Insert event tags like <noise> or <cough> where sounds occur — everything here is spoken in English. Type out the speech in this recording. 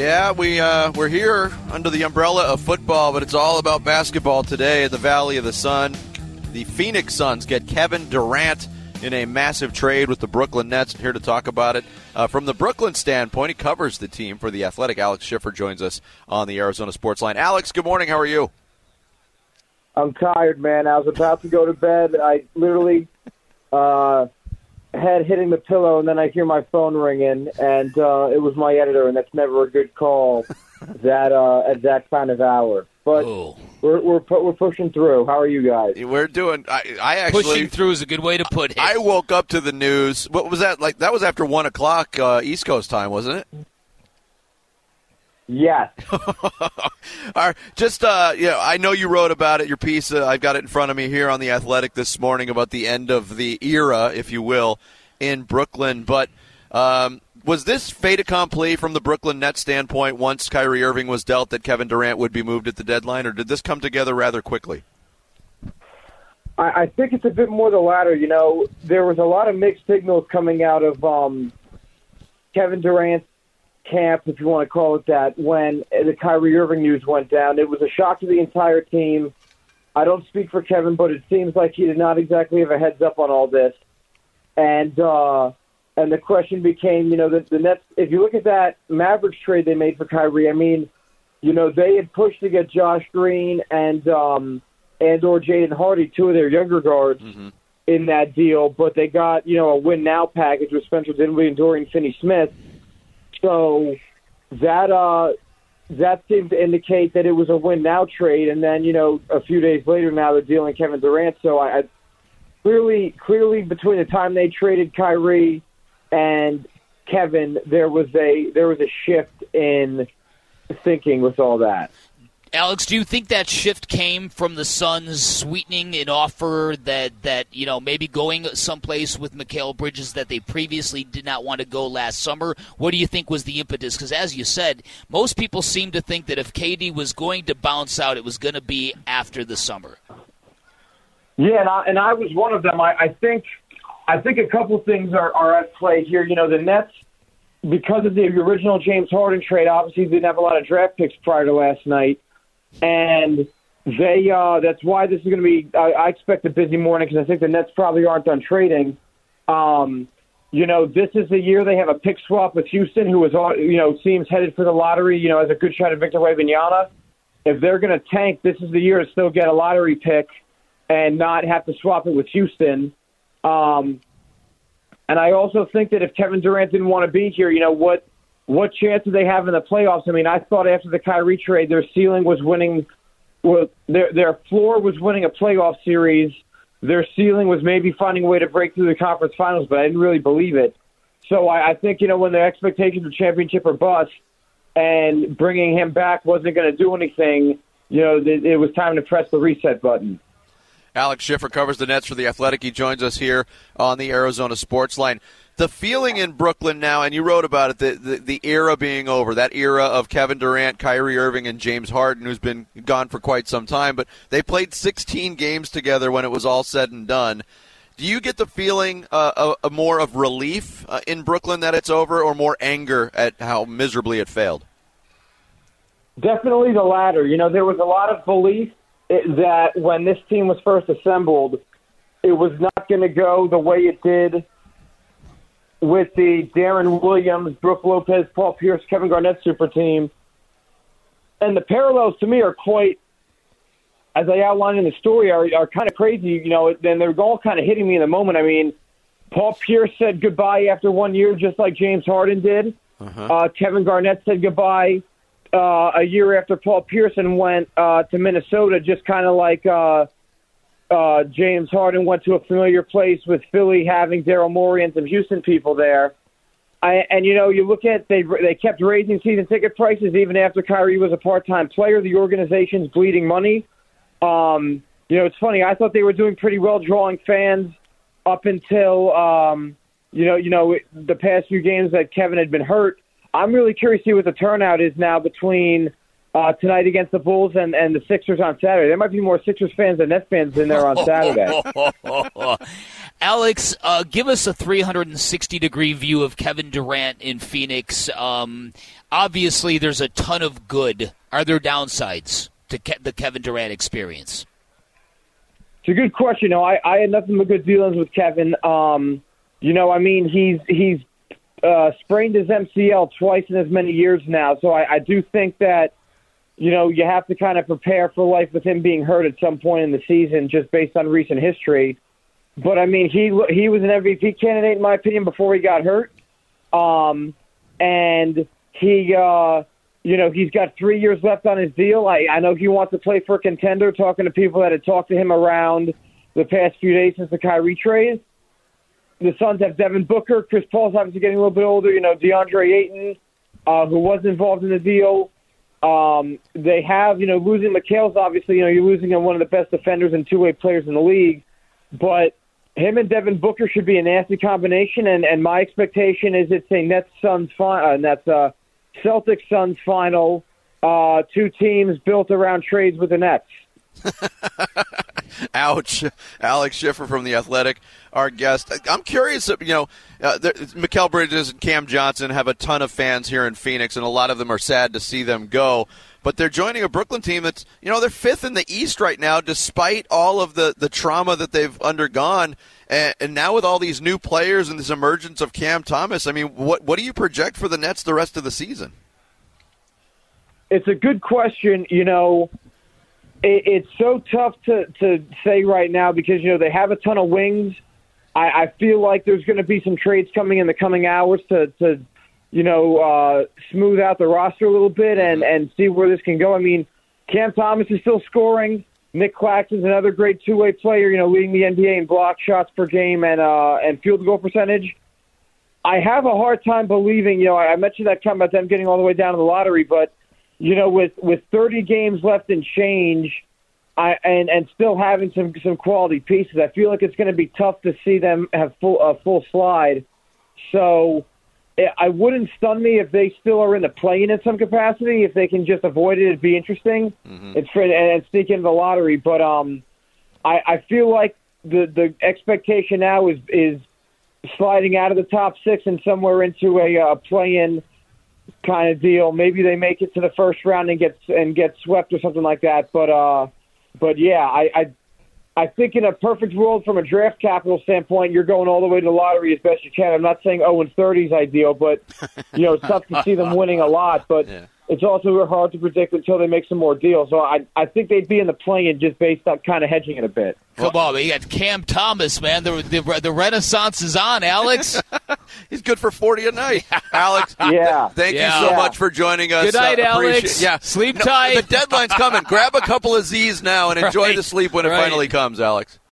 Yeah, we uh, we're here under the umbrella of football, but it's all about basketball today in the Valley of the Sun. The Phoenix Suns get Kevin Durant in a massive trade with the Brooklyn Nets. And here to talk about it uh, from the Brooklyn standpoint, he covers the team for the Athletic. Alex Schiffer joins us on the Arizona Sports Line. Alex, good morning. How are you? I'm tired, man. I was about to go to bed. I literally uh, head hitting the pillow, and then I hear my phone ringing, and uh, it was my editor, and that's never a good call <laughs> that uh, at that kind of hour. But Oh. we're we're pu- we're pushing through. How are you guys? We're doing. I, I actually. Pushing through is a good way to put it. I woke up to the news. What was that like? That was after one o'clock uh, East Coast time, wasn't it? Yes. <laughs> All right, just uh, you know, I know you wrote about it. Your piece, uh, I've got it in front of me here on the Athletic this morning about the end of the era, if you will, in Brooklyn. But um, was this fait accompli from the Brooklyn Nets standpoint once Kyrie Irving was dealt that Kevin Durant would be moved at the deadline, or did this come together rather quickly? I, I think it's a bit more the latter. You know, there was a lot of mixed signals coming out of um, Kevin Durant's camp, if you want to call it that, when the Kyrie Irving news went down. It was a shock to the entire team. I don't speak for Kevin, but it seems like he did not exactly have a heads up on all this. And uh, and the question became, you know, the, the Nets. If you look at that Mavericks trade they made for Kyrie, I mean, you know, they had pushed to get Josh Green and um, and or Jaden Hardy, two of their younger guards, in that deal, but they got you know a win now package with Spencer Dinwiddie and Dorian Finney-Smith. So that uh, that seemed to indicate that it was a win now trade, and then you know a few days later now they're dealing Kevin Durant. So I, I clearly clearly between the time they traded Kyrie and Kevin, there was a there was a shift in thinking with all that. Alex, do you think that shift came from the Suns sweetening an offer that that you know maybe going someplace with Mikal Bridges that they previously did not want to go last summer? What do you think was the impetus? Because as you said, most people seem to think that if KD was going to bounce out, it was going to be after the summer. Yeah, and I, and I was one of them. I, I think I think a couple things are, are at play here. You know, the Nets, because of the original James Harden trade, obviously didn't have a lot of draft picks prior to last night, and they uh, that's why this is going to be. I, I expect a busy morning because I think the Nets probably aren't done trading. Um, you know, this is the year they have a pick swap with Houston, who is all you know seems headed for the lottery. You know, has a good shot at Victor Wembanyama. If they're going to tank, this is the year to still get a lottery pick and not have to swap it with Houston. Um, and I also think that if Kevin Durant didn't want to be here, you know what what chance do they have in the playoffs? I mean, I thought after the Kyrie trade, their ceiling was winning. Well, their their floor was winning a playoff series. Their ceiling was maybe finding a way to break through the conference finals, but I didn't really believe it. So I, I think you know when the expectations of championship are bust, and bringing him back wasn't going to do anything. You know, it, it was time to press the reset button. Alex Schiffer covers the Nets for the Athletic. He joins us here on the Arizona Sports Line. The feeling in Brooklyn now, and you wrote about it, the, the, the era being over, that era of Kevin Durant, Kyrie Irving, and James Harden, who's been gone for quite some time, but they played 16 games together when it was all said and done. Do you get the feeling uh, of, of more of relief uh, in Brooklyn that it's over, or more anger at how miserably it failed? Definitely the latter. You know, there was a lot of belief that when this team was first assembled, it was not going to go the way it did with the Deron Williams, Brook Lopez, Paul Pierce, Kevin Garnett super team. And the parallels to me are quite, as I outlined in the story, are, are kind of crazy. You know, and they're all kind of hitting me in the moment. I mean, Paul Pierce said goodbye after one year, just like James Harden did. Uh, Kevin Garnett said goodbye uh, a year after Paul Pearson went uh, to Minnesota, just kind of like uh, uh, James Harden went to a familiar place with Philly having Daryl Morey and some Houston people there. I, and you know, you look at they they kept raising season ticket prices even after Kyrie was a part time player. The organization's bleeding money. Um, you know, it's funny. I thought they were doing pretty well drawing fans up until um, you know, you know, the past few games that Kevin had been hurt. I'm really curious to see what the turnout is now between uh, tonight against the Bulls and, and the Sixers on Saturday. There might be more Sixers fans than Nets fans in there on Saturday. <laughs> Alex, uh, give us a 360 degree view of Kevin Durant in Phoenix. Um, obviously, there's a ton of good. Are there downsides to Ke- the Kevin Durant experience? It's a good question. No, I, I had nothing but good dealings with Kevin. Um, you know, I mean, he's he's uh, sprained his MCL twice in as many years now, so I, I do think that you know you have to kind of prepare for life with him being hurt at some point in the season, just based on recent history. But I mean, he he was an MVP candidate in my opinion before he got hurt, um, and he. Uh, you know, he's got three years left on his deal. I, I know he wants to play for a contender, talking to people that had talked to him around the past few days since the Kyrie trade. The Suns have Devin Booker. Chris Paul's obviously getting a little bit older. You know, DeAndre Ayton, uh, who was involved in the deal. Um, they have, you know, losing Mikal's obviously, you know, you're losing one of the best defenders and two-way players in the league. But him and Devin Booker should be a nasty combination, and, and my expectation is it's a Nets Suns final, uh, Nets uh, Celtics Suns final. Uh, two teams built around trades with the Nets. <laughs> Ouch. <laughs> Alex Schiffer from The Athletic, our guest. I'm curious, you know, uh, Mikal Bridges and Cam Johnson have a ton of fans here in Phoenix, and a lot of them are sad to see them go. But they're joining a Brooklyn team that's, you know, they're fifth in the East right now, despite all of the, the trauma that they've undergone. And, and now with all these new players and this emergence of Cam Thomas, I mean, what, what do you project for the Nets the rest of the season? It's a good question. You know, it, it's so tough to, to say right now because, you know, they have a ton of wings. I, I feel like there's going to be some trades coming in the coming hours to, to you know, uh, smooth out the roster a little bit and, and see where this can go. I mean, Cam Thomas is still scoring. Nic Claxton's another great two-way player, you know, leading the NBA in block shots per game and uh, and field goal percentage. I have a hard time believing, you know, I mentioned that comment about them getting all the way down to the lottery, but you know, with with 30 games left and change, I and and still having some some quality pieces, I feel like it's going to be tough to see them have full a full slide. So I wouldn't stun me if they still are in the play-in in some capacity. If they can just avoid it, it'd be interesting. Mm-hmm. It's for and sneak into the lottery. But um, I, I feel like the the expectation now is is sliding out of the top six and somewhere into a, a play-in kind of deal. Maybe they make it to the first round and get and get swept or something like that. But uh, but yeah, I, I I think in a perfect world, from a draft capital standpoint, you're going all the way to the lottery as best you can. I'm not saying 0 and 30 is ideal, but you know it's tough to see them winning a lot. But <laughs> yeah. it's also hard to predict until they make some more deals. So I I think they'd be in the play-in just based on kind of hedging it a bit. Come on, man. You got Cam Thomas, man. The, the, the renaissance is on, Alex. <laughs> He's good for 40 a night. <laughs> Alex, <laughs> yeah. thank yeah. you so yeah. much for joining us. Good night, uh, Alex. Yeah. Sleep no, tight. The deadline's coming. Grab a couple of Z's now and <laughs> enjoy right. the sleep when it finally comes, Alex.